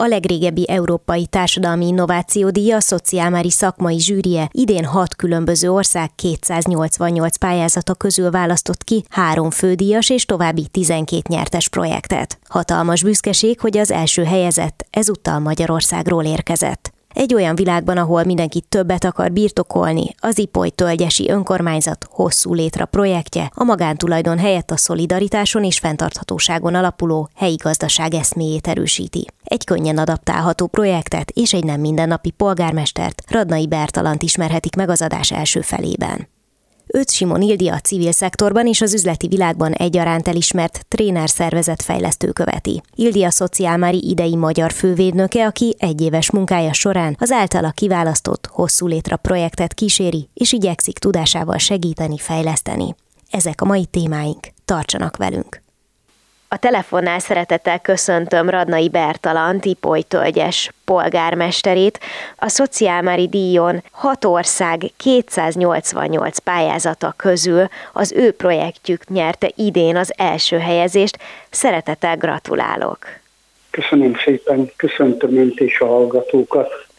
A legrégebbi Európai Társadalmi Innováció Díja a Szociálmári Szakmai Zsűrie idén hat különböző ország 288 pályázata közül választott ki három fődíjas és további 12 nyertes projektet. Hatalmas büszkeség, hogy az első helyezett ezúttal Magyarországról érkezett. Egy olyan világban, ahol mindenki többet akar birtokolni, az Ipoly Tölgyesi Önkormányzat hosszú létre projektje a magántulajdon helyett a szolidaritáson és fenntarthatóságon alapuló helyi gazdaság eszméjét erősíti. Egy könnyen adaptálható projektet és egy nem mindennapi polgármestert, Radnai Bertalant ismerhetik meg az adás első felében. Őt Simon Ildi a civil szektorban és az üzleti világban egyaránt elismert tréner szervezet fejlesztő követi. Ildi a Szociálmári idei magyar fővédnöke, aki egyéves munkája során az általa kiválasztott hosszú létre projektet kíséri, és igyekszik tudásával segíteni, fejleszteni. Ezek a mai témáink. Tartsanak velünk! A telefonnál szeretettel köszöntöm Radnai Bertalan, Tipoly Tölgyes polgármesterét. A Szociálmári díjon hat ország 288 pályázata közül az ő projektjük nyerte idén az első helyezést. Szeretettel gratulálok! Köszönöm szépen, köszöntöm önt és a hallgatókat.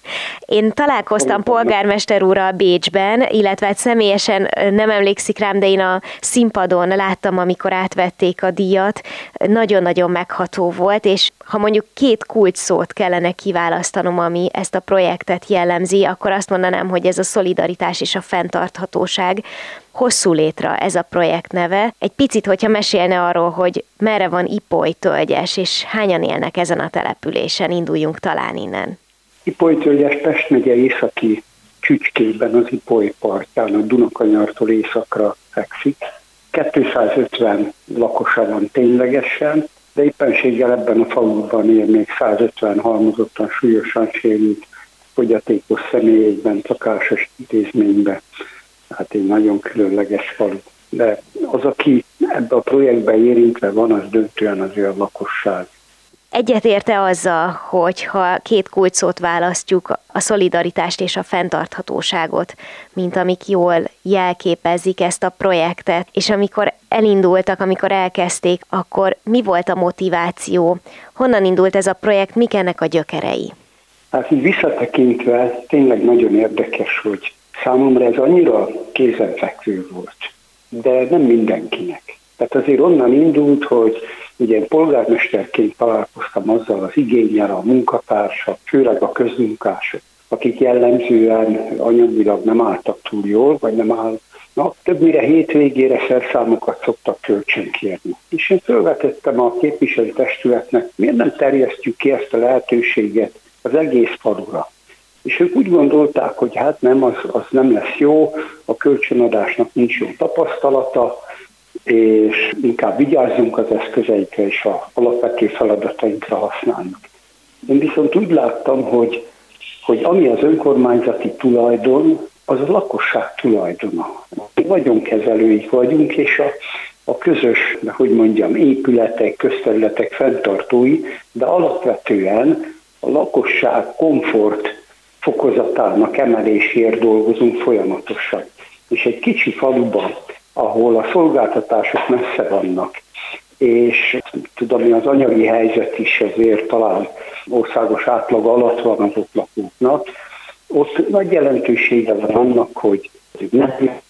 Én találkoztam polgármester úrral Bécsben, illetve hát személyesen nem emlékszik rám, de én a színpadon láttam, amikor átvették a díjat. Nagyon-nagyon megható volt, és ha mondjuk két kulcs szót kellene kiválasztanom, ami ezt a projektet jellemzi, akkor azt mondanám, hogy ez a szolidaritás és a fenntarthatóság. Hosszú létre ez a projekt neve. Egy picit, hogyha mesélne arról, hogy merre van Ipoly tölgyes, és hányan élnek ezen a településen, induljunk talán innen. Ipoly-tölgyes Pest megye északi csücskében az Ipoly partján, a Dunakanyartól északra fekszik. 250 lakosa van ténylegesen, de éppenséggel ebben a faluban él még 150 halmozottan súlyosan sérült fogyatékos személy egy bentlakásos intézménybe. Hát egy nagyon különleges falu. De az, aki ebbe a projektbe érintve van, az döntően az ő a lakosság. Egyetérte azzal, hogy ha két kulcsot választjuk, a szolidaritást és a fenntarthatóságot, mint amik jól jelképezik ezt a projektet, és amikor elindultak, amikor elkezdték, akkor mi volt a motiváció? Honnan indult ez a projekt, mik ennek a gyökerei? Hát így visszatekintve tényleg nagyon érdekes, hogy számomra ez annyira kézenfekvő volt, de nem mindenkinek. Tehát azért onnan indult, hogy Ugye én polgármesterként találkoztam azzal az igényel a munkatársak, főleg a közmunkások, akik jellemzően anyagilag nem álltak túl jól, vagy nem áll Na, többnyire hétvégére szerszámokat szoktak kölcsönkérni. És én felvetettem a képviselőtestületnek, miért nem terjesztjük ki ezt a lehetőséget az egész falura. És ők úgy gondolták, hogy hát nem, az, az nem lesz jó, a kölcsönadásnak nincs jó tapasztalata, és inkább vigyázzunk az eszközeikre és a alapvető feladatainkra használjuk. Én viszont úgy láttam, hogy, hogy ami az önkormányzati tulajdon, az a lakosság tulajdona. Mi vagyonkezelőik vagyunk, és a, a közös, hogy mondjam, épületek, közterületek fenntartói, de alapvetően a lakosság komfort fokozatának emeléséért dolgozunk folyamatosan. És egy kicsi faluban ahol a szolgáltatások messze vannak, és tudom, az anyagi helyzet is azért talán országos átlag alatt van az ott lakóknak, ott nagy jelentősége van annak, hogy nem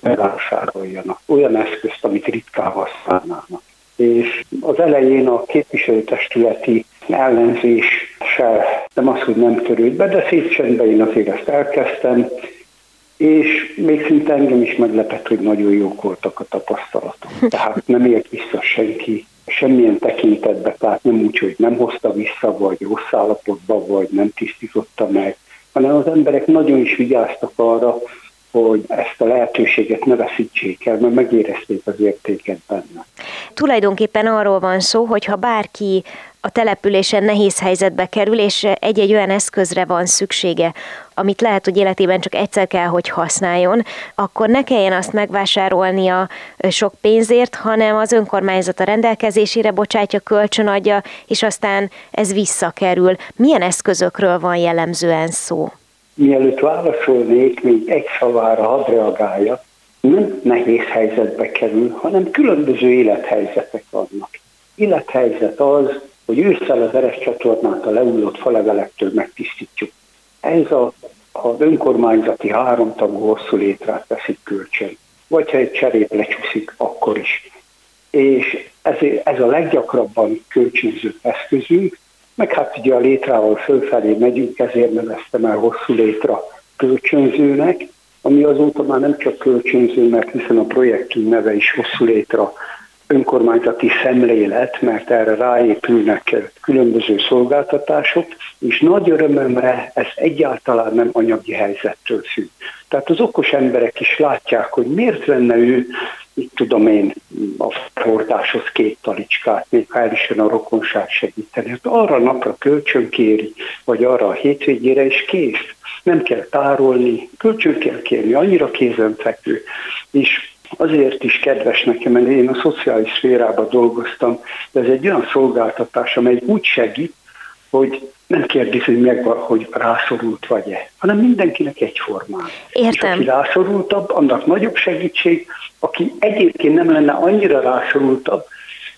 bevásároljanak olyan eszközt, amit ritkán használnának. És az elején a képviselőtestületi ellenzéssel nem az, hogy nem törőd be, de szétcsendben én azért ezt elkezdtem, és még szinte engem is meglepett, hogy nagyon jók voltak a tapasztalatok. Tehát nem ért vissza senki semmilyen tekintetbe, tehát nem úgy, hogy nem hozta vissza, vagy rossz állapotba, vagy nem tisztította meg, hanem az emberek nagyon is vigyáztak arra, hogy ezt a lehetőséget ne veszítsék el, mert megérezték az értéket benne. Tulajdonképpen arról van szó, hogy ha bárki a településen nehéz helyzetbe kerül, és egy-egy olyan eszközre van szüksége, amit lehet, hogy életében csak egyszer kell, hogy használjon, akkor ne kelljen azt megvásárolnia sok pénzért, hanem az önkormányzat a rendelkezésére bocsátja, kölcsönadja, és aztán ez visszakerül. Milyen eszközökről van jellemzően szó? Mielőtt válaszolnék, még egy szavára hadd reagáljak, nem nehéz helyzetbe kerül, hanem különböző élethelyzetek vannak. Élethelyzet az, hogy ősszel az eres csatornát a lehullott falevelektől megtisztítjuk. Ez a, az önkormányzati háromtagú hosszú létrát veszik kölcsön. Vagy ha egy cserép lecsúszik, akkor is. És ez, ez a leggyakrabban kölcsönző eszközünk, meg hát ugye a létrával fölfelé megyünk, ezért neveztem el hosszú létra kölcsönzőnek, ami azóta már nem csak kölcsönző, mert hiszen a projektünk neve is hosszú létra önkormányzati szemlélet, mert erre ráépülnek különböző szolgáltatások, és nagy örömömre ez egyáltalán nem anyagi helyzettől függ. Tehát az okos emberek is látják, hogy miért venne ő, itt tudom én, a hordáshoz két talicskát, még ha a rokonság segíteni. Hát arra napra kölcsön kéri, vagy arra a hétvégére is kész. Nem kell tárolni, kölcsön kell kérni, annyira kézenfekvő. És azért is kedves nekem, mert én a szociális szférában dolgoztam, de ez egy olyan szolgáltatás, amely úgy segít, hogy nem kérdezi meg, hogy rászorult vagy-e, hanem mindenkinek egyformán. Értem. És aki rászorultabb, annak nagyobb segítség, aki egyébként nem lenne annyira rászorultabb,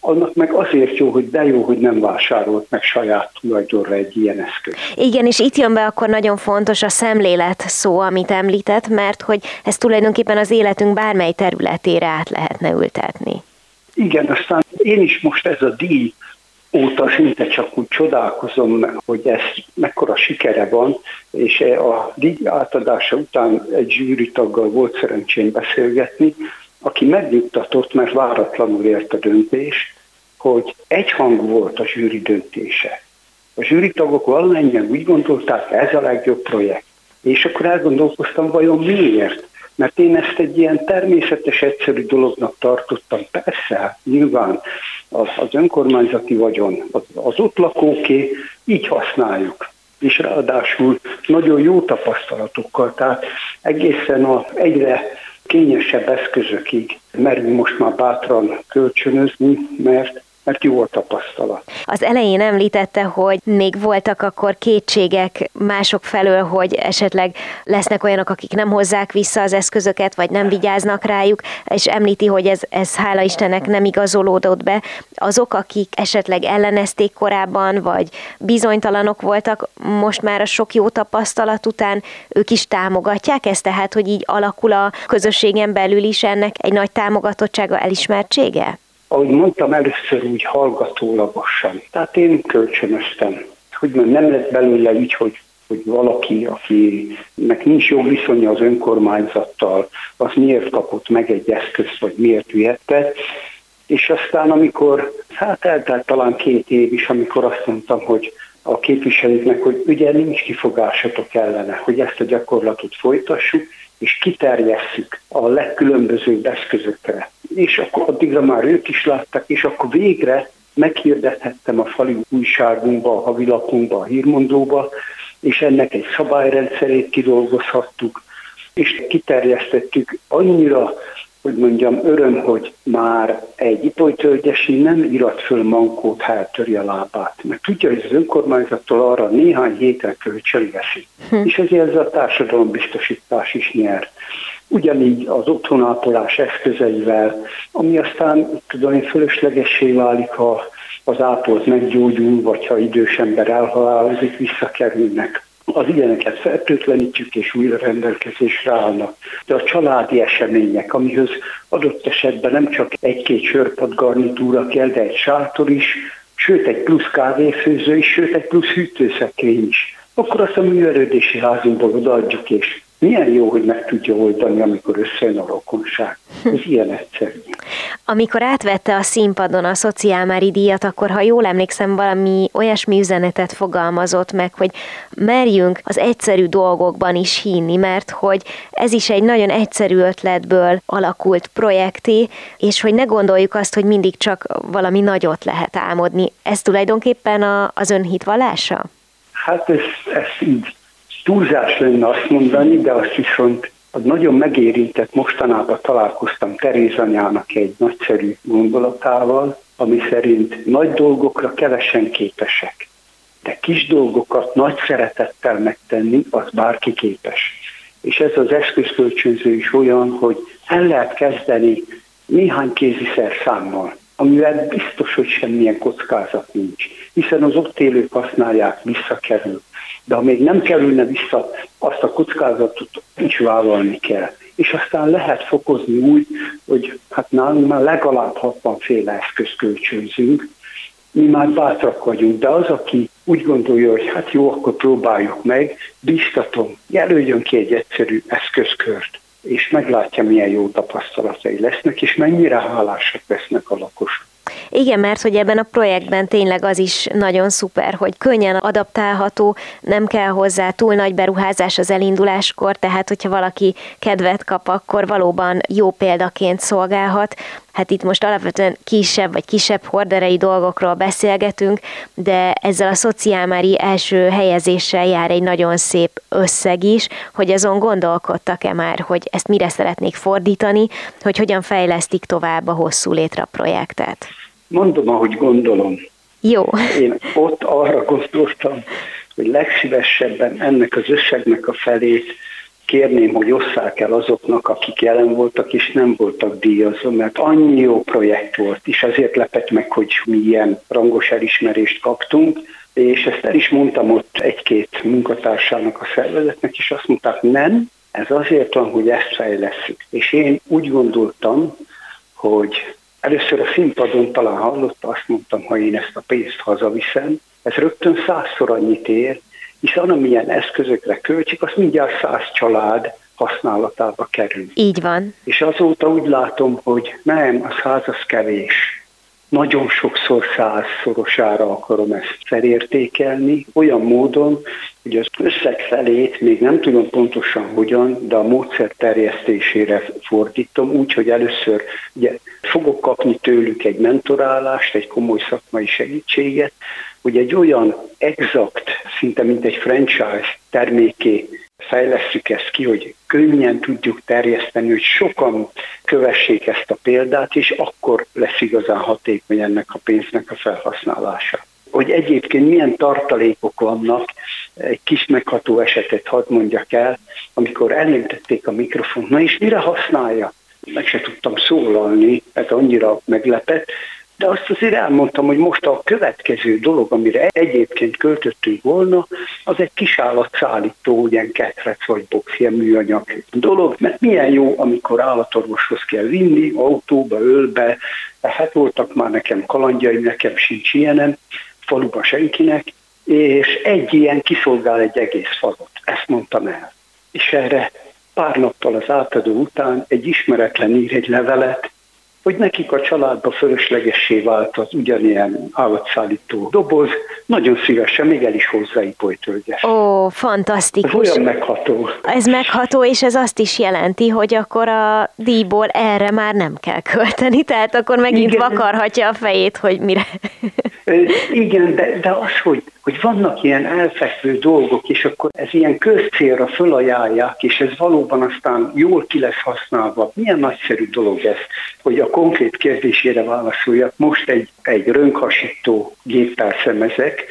annak meg azért jó, hogy de jó, hogy nem vásárolt meg saját tulajdonra egy ilyen eszköz. Igen, és itt jön be akkor nagyon fontos a szemlélet szó, amit említett, mert hogy ez tulajdonképpen az életünk bármely területére át lehetne ültetni. Igen, aztán én is most ez a díj óta szinte csak úgy csodálkozom, hogy ez mekkora sikere van, és a díj átadása után egy zsűritaggal volt szerencsém beszélgetni, aki megnyugtatott, mert váratlanul ért a döntés, hogy egyhangú volt a zsűri döntése. A zsűritagok valamennyien úgy gondolták, ez a legjobb projekt. És akkor elgondolkoztam, vajon miért? Mert én ezt egy ilyen természetes, egyszerű dolognak tartottam. Persze, hát nyilván az, az önkormányzati vagyon, az, az ott lakóké, így használjuk. És ráadásul nagyon jó tapasztalatokkal, tehát egészen a egyre kényesebb eszközökig merünk most már bátran kölcsönözni, mert mert jó a tapasztalat. Az elején említette, hogy még voltak akkor kétségek mások felől, hogy esetleg lesznek olyanok, akik nem hozzák vissza az eszközöket, vagy nem vigyáznak rájuk, és említi, hogy ez, ez hála Istennek nem igazolódott be. Azok, akik esetleg ellenezték korábban, vagy bizonytalanok voltak, most már a sok jó tapasztalat után ők is támogatják ezt, tehát hogy így alakul a közösségen belül is ennek egy nagy támogatottsága, elismertsége? Ahogy mondtam, először úgy hallgatólagosan. Tehát én kölcsönöztem. Hogy nem lett belőle így, hogy hogy valaki, akinek nincs jó viszonya az önkormányzattal, az miért kapott meg egy eszközt, vagy miért vihette. És aztán, amikor, hát eltelt talán két év is, amikor azt mondtam, hogy a képviselőknek, hogy ugye nincs kifogásatok ellene, hogy ezt a gyakorlatot folytassuk, és kiterjesszük a legkülönbözőbb eszközökre. És akkor addigra már ők is láttak, és akkor végre meghirdethettem a fali újságunkba, a havilapunkba, a hírmondóba, és ennek egy szabályrendszerét kidolgozhattuk, és kiterjesztettük annyira hogy mondjam, öröm, hogy már egy ipolytölgyesi nem irat föl mankót, ha eltöri a lábát. Mert tudja, hogy az önkormányzattól arra néhány héten kölcsön veszi. Hm. És ezért ez a társadalombiztosítás is nyer. Ugyanígy az otthonápolás eszközeivel, ami aztán, tudom én, fölöslegessé válik, ha az ápolt meggyógyul, vagy ha idős ember elhalálozik, visszakerülnek az ilyeneket fertőtlenítjük és újra rendelkezésre állnak. De a családi események, amihez adott esetben nem csak egy-két sörpad garnitúra kell, de egy sátor is, sőt egy plusz kávéfőző is, sőt egy plusz hűtőszekrény is. Akkor azt a művelődési házunkból odaadjuk, és milyen jó, hogy meg tudja oldani, amikor összejön a rokonság. Ez ilyen egyszerű. Amikor átvette a színpadon a szociálmári díjat, akkor ha jól emlékszem, valami olyasmi üzenetet fogalmazott meg, hogy merjünk az egyszerű dolgokban is hinni, mert hogy ez is egy nagyon egyszerű ötletből alakult projekté, és hogy ne gondoljuk azt, hogy mindig csak valami nagyot lehet álmodni. Ez tulajdonképpen a, az ön hitvallása? Hát ez, ez így túlzás lenne azt mondani, de azt viszont az nagyon megérintett, mostanában találkoztam Teréz anyának egy nagyszerű gondolatával, ami szerint nagy dolgokra kevesen képesek, de kis dolgokat nagy szeretettel megtenni, az bárki képes. És ez az eszközkölcsönző is olyan, hogy el lehet kezdeni néhány kéziszer számmal, amivel biztos, hogy semmilyen kockázat nincs, hiszen az ott élők használják, visszakerül. De ha még nem kerülne vissza, azt a kockázatot is vállalni kell. És aztán lehet fokozni úgy, hogy hát nálunk már legalább 60 féle eszköz kölcsönzünk, mi már bátrak vagyunk, de az, aki úgy gondolja, hogy hát jó, akkor próbáljuk meg, biztatom, jelöljön ki egy egyszerű eszközkört, és meglátja, milyen jó tapasztalatai lesznek, és mennyire hálásak lesznek a lakosok. Igen, mert hogy ebben a projektben tényleg az is nagyon szuper, hogy könnyen adaptálható, nem kell hozzá túl nagy beruházás az elinduláskor, tehát hogyha valaki kedvet kap, akkor valóban jó példaként szolgálhat. Hát itt most alapvetően kisebb vagy kisebb horderei dolgokról beszélgetünk, de ezzel a szociálmári első helyezéssel jár egy nagyon szép összeg is, hogy azon gondolkodtak-e már, hogy ezt mire szeretnék fordítani, hogy hogyan fejlesztik tovább a hosszú létre projektet. Mondom, ahogy gondolom. Jó. Én ott arra gondoltam, hogy legszívesebben ennek az összegnek a felét kérném, hogy osszák el azoknak, akik jelen voltak és nem voltak díjazva, mert annyi jó projekt volt, és azért lepett meg, hogy milyen rangos elismerést kaptunk, és ezt el is mondtam ott egy-két munkatársának a szervezetnek, és azt mondták, nem, ez azért van, hogy ezt fejleszünk. És én úgy gondoltam, hogy Először a színpadon talán hallotta, azt mondtam, ha én ezt a pénzt hazaviszem, ez rögtön százszor annyit ér, hiszen amilyen eszközökre költsük, az mindjárt száz család használatába kerül. Így van. És azóta úgy látom, hogy nem, a száz az kevés nagyon sokszor százszorosára akarom ezt felértékelni, olyan módon, hogy az összeg felét még nem tudom pontosan hogyan, de a módszer terjesztésére fordítom, úgy, hogy először ugye, fogok kapni tőlük egy mentorálást, egy komoly szakmai segítséget, hogy egy olyan exakt, szinte mint egy franchise terméké fejlesztjük ezt ki, hogy könnyen tudjuk terjeszteni, hogy sokan kövessék ezt a példát, és akkor lesz igazán hatékony ennek a pénznek a felhasználása. Hogy egyébként milyen tartalékok vannak, egy kis megható esetet hadd mondjak el, amikor elnémtették a mikrofont, na és mire használja? Meg se tudtam szólalni, mert annyira meglepett, de azt azért elmondtam, hogy most a következő dolog, amire egyébként költöttünk volna, az egy kisállatszállító, ilyen ketrec vagy box, ilyen műanyag dolog, mert milyen jó, amikor állatorvoshoz kell vinni, autóba, ölbe, hát voltak már nekem kalandjaim, nekem sincs ilyenem, faluba senkinek, és egy ilyen kiszolgál egy egész falut. Ezt mondtam el. És erre pár nappal az átadó után egy ismeretlen ír egy levelet, hogy nekik a családba fölöslegessé vált az ugyanilyen állatszállító doboz, nagyon szívesen még el is hozzáig folytölgyes. Ó, fantasztikus. Ez olyan megható. Ez megható, és ez azt is jelenti, hogy akkor a díjból erre már nem kell költeni, tehát akkor megint Igen. vakarhatja a fejét, hogy mire. Igen, de, de az, hogy hogy vannak ilyen elfekvő dolgok, és akkor ez ilyen közcélra fölajánlják, és ez valóban aztán jól ki lesz használva. Milyen nagyszerű dolog ez, hogy a konkrét kérdésére válaszoljak. Most egy, egy rönkhasító géppel szemezek,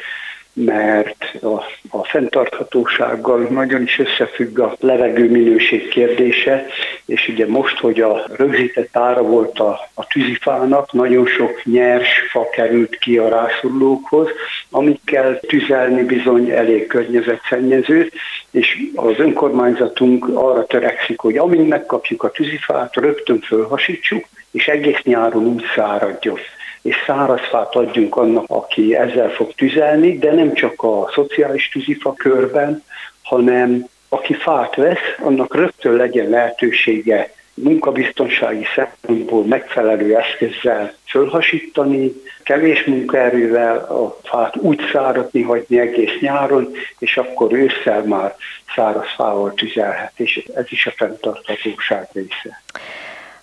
mert a, a fenntarthatósággal nagyon is összefügg a levegő minőség kérdése, és ugye most, hogy a rögzített ára volt a, a tűzifának, nagyon sok nyers fa került ki a rászorulókhoz, amikkel tüzelni bizony elég környezetszennyező, és az önkormányzatunk arra törekszik, hogy amint megkapjuk a tűzifát, rögtön fölhasítsuk, és egész nyáron úgy száradjon és szárazfát adjunk annak, aki ezzel fog tüzelni, de nem csak a szociális tűzifa körben, hanem aki fát vesz, annak rögtön legyen lehetősége munkabiztonsági szempontból megfelelő eszközzel fölhasítani, kevés munkaerővel a fát úgy száradni hagyni egész nyáron, és akkor ősszel már száraz fával tüzelhet, és ez is a fenntarthatóság része.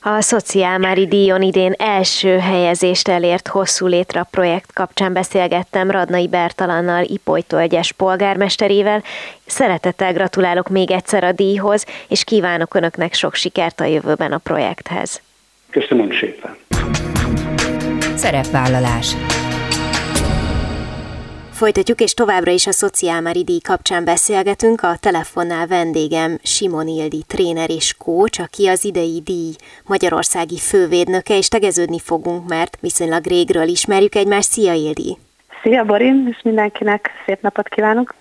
A Szociálmári díjon idén első helyezést elért hosszú létre projekt kapcsán beszélgettem Radnai Bertalannal, Ipolytölgyes polgármesterével. Szeretettel gratulálok még egyszer a díjhoz, és kívánok Önöknek sok sikert a jövőben a projekthez. Köszönöm szépen! Szerepvállalás Folytatjuk, és továbbra is a Szociálmári díj kapcsán beszélgetünk. A telefonnál vendégem Simon Ildi, tréner és kócs, aki az idei díj magyarországi fővédnöke, és tegeződni fogunk, mert viszonylag régről ismerjük egymást. Szia Ildi! Szia Borin, és mindenkinek szép napot kívánok!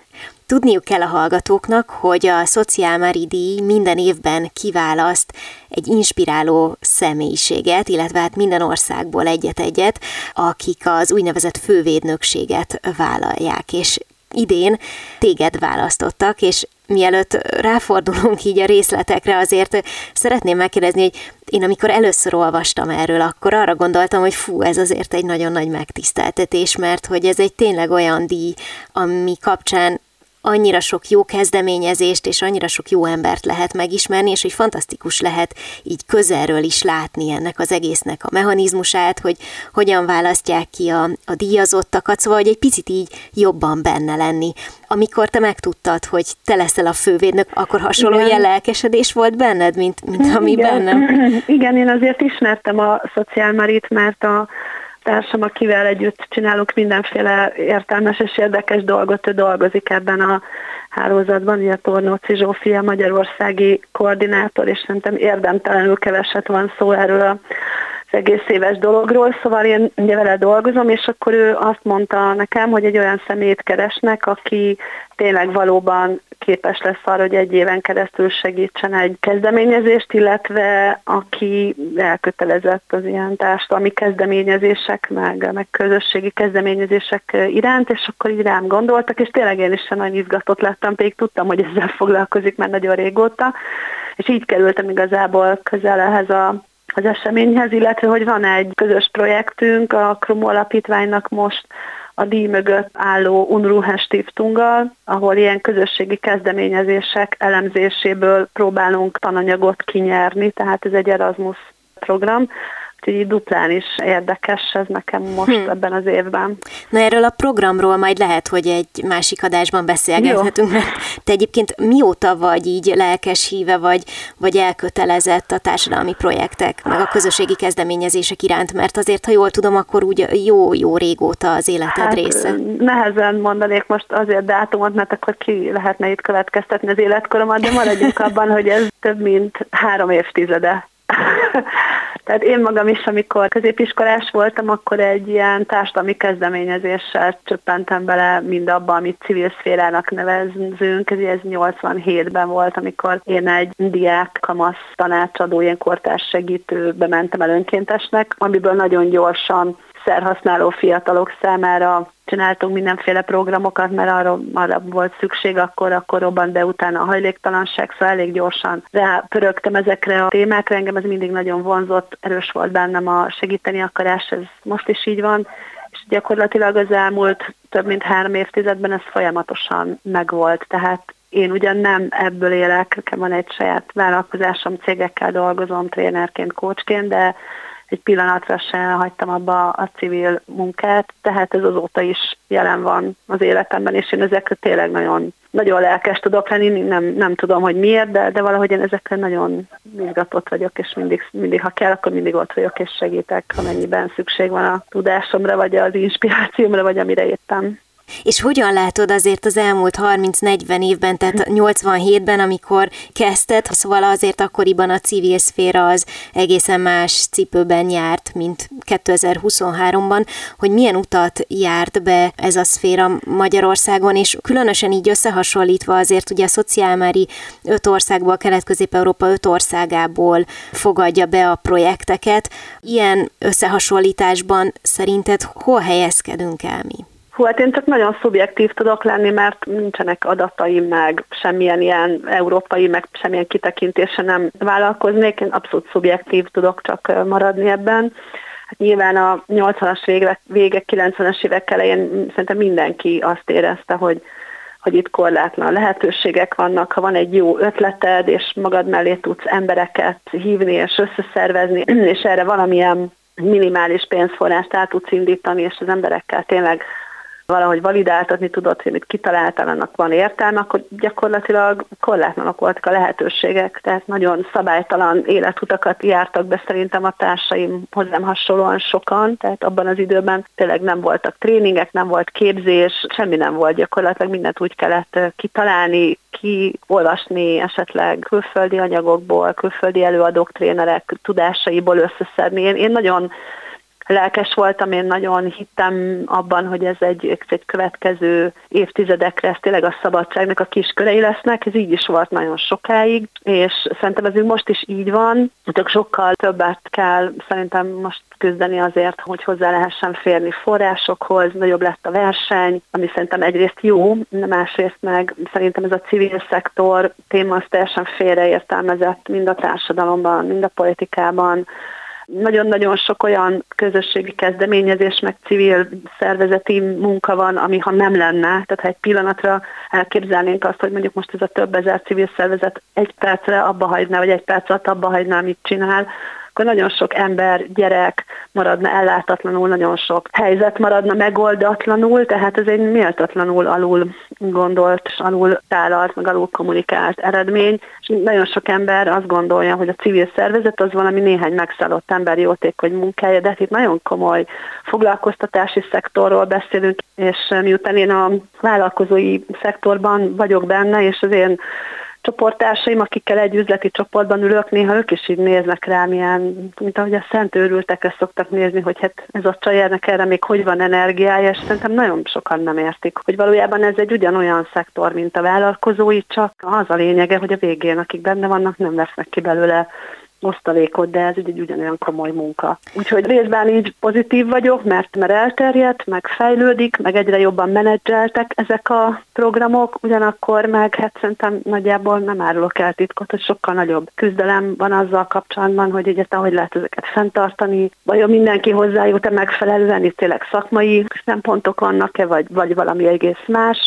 Tudniuk kell a hallgatóknak, hogy a Szociálmári díj minden évben kiválaszt egy inspiráló személyiséget, illetve hát minden országból egyet-egyet, akik az úgynevezett fővédnökséget vállalják. És idén téged választottak, és mielőtt ráfordulunk így a részletekre, azért szeretném megkérdezni, hogy én amikor először olvastam erről, akkor arra gondoltam, hogy fú, ez azért egy nagyon nagy megtiszteltetés, mert hogy ez egy tényleg olyan díj, ami kapcsán annyira sok jó kezdeményezést és annyira sok jó embert lehet megismerni, és hogy fantasztikus lehet így közelről is látni ennek az egésznek a mechanizmusát, hogy hogyan választják ki a, a díjazottakat, szóval hogy egy picit így jobban benne lenni. Amikor te megtudtad, hogy te leszel a fővédnök, akkor hasonló Igen. ilyen lelkesedés volt benned, mint, mint ami Igen. bennem? Igen, én azért ismertem a szociálmarit, mert a társam, akivel együtt csinálunk mindenféle értelmes és érdekes dolgot, ő dolgozik ebben a hálózatban, ugye Tornóci Zsófia magyarországi koordinátor, és szerintem érdemtelenül keveset van szó erről a egész éves dologról, szóval én ugye vele dolgozom, és akkor ő azt mondta nekem, hogy egy olyan szemét keresnek, aki tényleg valóban képes lesz arra, hogy egy éven keresztül segítsen egy kezdeményezést, illetve aki elkötelezett az ilyen társadalmi kezdeményezések, meg, meg közösségi kezdeményezések iránt, és akkor így rám gondoltak, és tényleg én is nagyon izgatott lettem, pedig tudtam, hogy ezzel foglalkozik már nagyon régóta, és így kerültem igazából közel ehhez a az eseményhez, illetve hogy van egy közös projektünk a Kromo Alapítványnak most a díj mögött álló Unruhe Stiftunggal, ahol ilyen közösségi kezdeményezések elemzéséből próbálunk tananyagot kinyerni, tehát ez egy Erasmus program, Úgyhogy így duplán is érdekes ez nekem most hm. ebben az évben. Na erről a programról majd lehet, hogy egy másik adásban beszélgethetünk, Jó. mert te egyébként mióta vagy így lelkes híve, vagy, vagy elkötelezett a társadalmi projektek, meg a közösségi kezdeményezések iránt, mert azért, ha jól tudom, akkor úgy jó-jó régóta az életed hát, része. Nehezen mondanék most azért dátumot, mert akkor ki lehetne itt következtetni az életkoromat, de maradjunk abban, hogy ez több mint három évtizede Tehát én magam is, amikor középiskolás voltam, akkor egy ilyen társadalmi kezdeményezéssel csöppentem bele mindabba, amit civil szférának nevezünk. Ez, ez 87-ben volt, amikor én egy diák kamasz tanácsadó, ilyen kortárs segítőbe mentem el önkéntesnek, amiből nagyon gyorsan szerhasználó fiatalok számára csináltunk mindenféle programokat, mert arra, arra volt szükség, akkor, akkor robban be utána a hajléktalanság, szóval elég gyorsan rápörögtem ezekre a témákra, engem ez mindig nagyon vonzott, erős volt bennem a segíteni akarás, ez most is így van, és gyakorlatilag az elmúlt több mint három évtizedben ez folyamatosan megvolt, tehát én ugyan nem ebből élek, nekem van egy saját vállalkozásom, cégekkel dolgozom, trénerként, kócsként, de egy pillanatra se hagytam abba a civil munkát, tehát ez azóta is jelen van az életemben, és én ezekre tényleg nagyon, nagyon lelkes tudok lenni, nem, nem tudom, hogy miért, de, de valahogy én ezekre nagyon izgatott vagyok, és mindig, mindig, ha kell, akkor mindig ott vagyok, és segítek, amennyiben szükség van a tudásomra, vagy az inspirációmra, vagy amire éppen és hogyan látod azért az elmúlt 30-40 évben, tehát 87-ben, amikor kezdted, szóval azért akkoriban a civil szféra az egészen más cipőben járt, mint 2023-ban, hogy milyen utat járt be ez a szféra Magyarországon, és különösen így összehasonlítva azért ugye a szociálmári öt országból, Kelet-Közép-Európa öt országából fogadja be a projekteket. Ilyen összehasonlításban szerinted hol helyezkedünk el mi? Hú, hát én csak nagyon szubjektív tudok lenni, mert nincsenek adataim meg, semmilyen ilyen európai, meg semmilyen kitekintése nem vállalkoznék, én abszolút szubjektív tudok csak maradni ebben. Hát nyilván a 80-as vége, vége 90-es évek elején szerintem mindenki azt érezte, hogy hogy itt korlátlan lehetőségek vannak, ha van egy jó ötleted, és magad mellé tudsz embereket hívni és összeszervezni, és erre valamilyen minimális pénzforrást át tudsz indítani, és az emberekkel tényleg valahogy validáltatni tudod, hogy amit kitaláltál, annak van értelme, akkor gyakorlatilag korlátlanok voltak a lehetőségek, tehát nagyon szabálytalan életutakat jártak be szerintem a társaim hozzám hasonlóan sokan, tehát abban az időben tényleg nem voltak tréningek, nem volt képzés, semmi nem volt. Gyakorlatilag, mindent úgy kellett kitalálni, kiolvasni esetleg külföldi anyagokból, külföldi előadók, trénerek tudásaiból összeszedni. Én, én nagyon lelkes voltam, én nagyon hittem abban, hogy ez egy, egy következő évtizedekre, ez tényleg a szabadságnak a kiskörei lesznek, ez így is volt nagyon sokáig, és szerintem ez most is így van, csak sokkal többet kell szerintem most küzdeni azért, hogy hozzá lehessen férni forrásokhoz, nagyobb lett a verseny, ami szerintem egyrészt jó, másrészt meg szerintem ez a civil szektor téma az teljesen félreértelmezett mind a társadalomban, mind a politikában, nagyon-nagyon sok olyan közösségi kezdeményezés, meg civil szervezeti munka van, ami ha nem lenne, tehát ha egy pillanatra elképzelnénk azt, hogy mondjuk most ez a több ezer civil szervezet egy percre abba hagyná, vagy egy perc alatt abba hagyná, amit csinál, akkor nagyon sok ember, gyerek maradna ellátatlanul, nagyon sok helyzet maradna megoldatlanul, tehát ez egy méltatlanul alul gondolt, alul tálalt, meg alul kommunikált eredmény, és nagyon sok ember azt gondolja, hogy a civil szervezet az valami néhány megszállott ember jótékony munkája, de hát itt nagyon komoly foglalkoztatási szektorról beszélünk, és miután én a vállalkozói szektorban vagyok benne, és az én csoporttársaim, akikkel egy üzleti csoportban ülök, néha ők is így néznek rám ilyen, mint ahogy a szent őrültekre szoktak nézni, hogy hát ez a csajernek erre még hogy van energiája, és szerintem nagyon sokan nem értik, hogy valójában ez egy ugyanolyan szektor, mint a vállalkozói, csak az a lényege, hogy a végén, akik benne vannak, nem vesznek ki belőle osztalékot, de ez egy ugyanolyan komoly munka. Úgyhogy részben így pozitív vagyok, mert, mert elterjedt, meg fejlődik, meg egyre jobban menedzseltek ezek a programok, ugyanakkor meg hát szerintem nagyjából nem árulok el titkot, hogy sokkal nagyobb küzdelem van azzal kapcsolatban, hogy egyáltalán hogy lehet ezeket fenntartani, vajon mindenki hozzájut-e megfelelően, itt tényleg szakmai szempontok vannak-e, vagy, vagy valami egész más.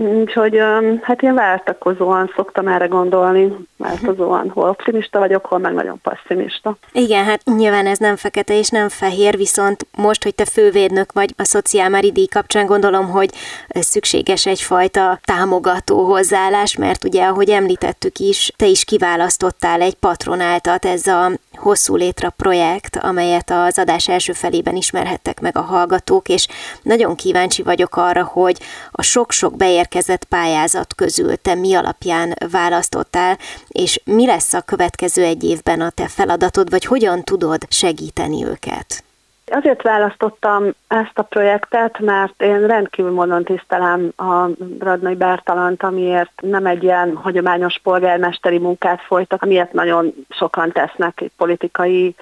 Úgyhogy hát én váltakozóan szoktam erre gondolni, változóan, hol optimista vagyok, hol meg nagyon passzimista. Igen, hát nyilván ez nem fekete és nem fehér, viszont most, hogy te fővédnök vagy a szociálmári díj kapcsán gondolom, hogy szükséges egyfajta támogató hozzáállás, mert ugye, ahogy említettük is, te is kiválasztottál egy patronáltat, ez a hosszú létre projekt, amelyet az adás első felében ismerhettek meg a hallgatók, és nagyon kíváncsi vagyok arra, hogy a sok-sok beérkezett pályázat közül te mi alapján választottál, és mi lesz a következő egy évben a te feladatod, vagy hogyan tudod segíteni őket? Azért választottam ezt a projektet, mert én rendkívül módon tisztelem a Radnai Bártalant, amiért nem egy ilyen hagyományos polgármesteri munkát folytak, amiért nagyon sokan tesznek politikai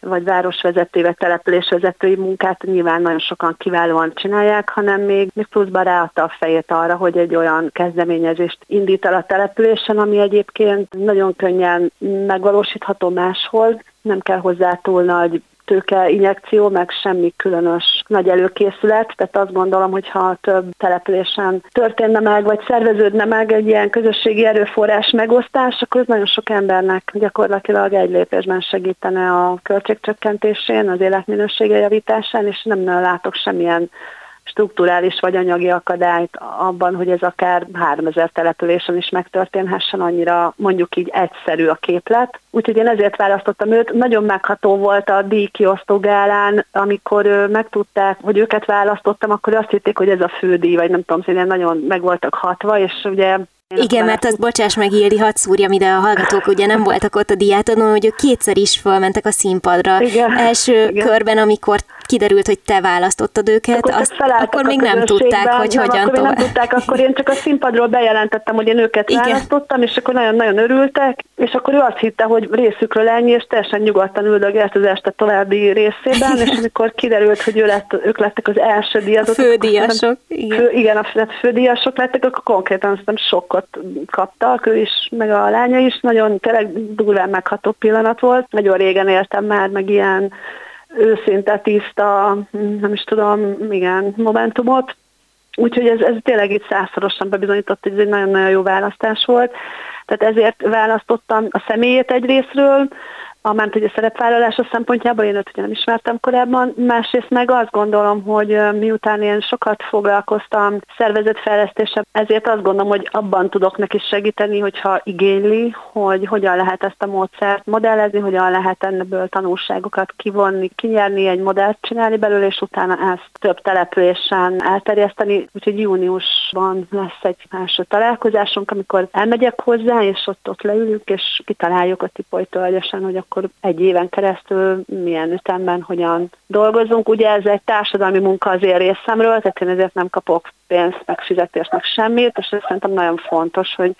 vagy városvezetői, vagy településvezetői munkát nyilván nagyon sokan kiválóan csinálják, hanem még, még pluszban ráadta a fejét arra, hogy egy olyan kezdeményezést indít el a településen, ami egyébként nagyon könnyen megvalósítható máshol, nem kell hozzá túl nagy tőke injekció, meg semmi különös nagy előkészület, tehát azt gondolom, hogy ha több településen történne meg, vagy szerveződne meg egy ilyen közösségi erőforrás megosztás, akkor ez nagyon sok embernek gyakorlatilag egy lépésben segítene a költségcsökkentésén, az életminősége javításán, és nem látok semmilyen strukturális vagy anyagi akadályt abban, hogy ez akár 3000 településen is megtörténhessen, annyira mondjuk így egyszerű a képlet. Úgyhogy én ezért választottam őt. Nagyon megható volt a díjkiosztó gálán, amikor megtudták, hogy őket választottam, akkor azt hitték, hogy ez a fődíj, vagy nem tudom, szépen nagyon meg voltak hatva, és ugye igen, mert az bocsáss meg, Ildi, hadd szúrjam ide a hallgatók, ugye nem voltak ott a diátodon, hogy ők kétszer is fölmentek a színpadra. Igen, Első igen. körben, amikor kiderült, hogy te választottad őket, akkor, azt, akkor még nem tudták, hogy nem, hogyan akkor tovább. nem tudták, akkor én csak a színpadról bejelentettem, hogy én őket Igen. választottam, és akkor nagyon-nagyon örültek, és akkor ő azt hitte, hogy részükről ennyi, és teljesen nyugodtan üldögélt az este további részében, és amikor kiderült, hogy ő lett, ők lettek az első díjazok. A fődíjasok. Igen. Fő, igen, a fődíjasok lettek, akkor konkrétan aztán sokkot kaptak, ő is, meg a lánya is, nagyon tényleg durván megható pillanat volt. Nagyon régen éltem már, meg ilyen őszinte, tiszta, nem is tudom, igen, momentumot. Úgyhogy ez, ez tényleg itt százszorosan bebizonyított, hogy ez egy nagyon-nagyon jó választás volt. Tehát ezért választottam a személyét egy részről, a ment hogy a szerepvállalása szempontjából én őt ugye nem ismertem korábban, másrészt meg azt gondolom, hogy miután én sokat foglalkoztam szervezetfejlesztéssel, ezért azt gondolom, hogy abban tudok neki segíteni, hogyha igényli, hogy hogyan lehet ezt a módszert modellezni, hogyan lehet ebből tanulságokat kivonni, kinyerni, egy modellt csinálni belőle, és utána ezt több településen elterjeszteni. Úgyhogy júniusban lesz egy első találkozásunk, amikor elmegyek hozzá, és ott, ott leülünk, és kitaláljuk a tipolytölgyesen, hogy akkor akkor egy éven keresztül milyen ütemben, hogyan dolgozunk. Ugye ez egy társadalmi munka az én részemről, tehát én ezért nem kapok pénzt, meg fizetést, meg semmit, és ez szerintem nagyon fontos, hogy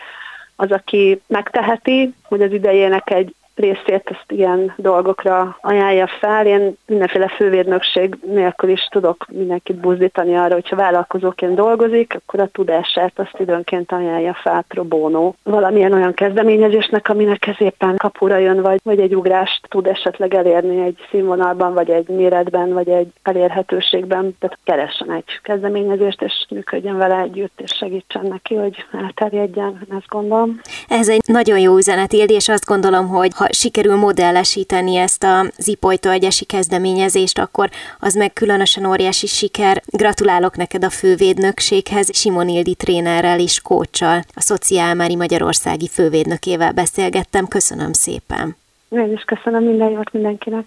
az, aki megteheti, hogy az idejének egy részét ezt ilyen dolgokra ajánlja fel. Én mindenféle fővédnökség nélkül is tudok mindenkit buzdítani arra, hogyha vállalkozóként dolgozik, akkor a tudását azt időnként ajánlja fel pro bono. Valamilyen olyan kezdeményezésnek, aminek ez éppen kapura jön, vagy, vagy egy ugrást tud esetleg elérni egy színvonalban, vagy egy méretben, vagy egy elérhetőségben. Tehát keressen egy kezdeményezést, és működjön vele együtt, és segítsen neki, hogy elterjedjen, ezt gondolom. Ez egy nagyon jó üzenet, Ildi, és azt gondolom, hogy ha sikerül modellesíteni ezt a Zipolytó egyesi kezdeményezést, akkor az meg különösen óriási siker. Gratulálok neked a fővédnökséghez, Simon Ildi trénerrel és kócsal, a Szociálmári Magyarországi fővédnökével beszélgettem. Köszönöm szépen. Én is köszönöm minden jót mindenkinek.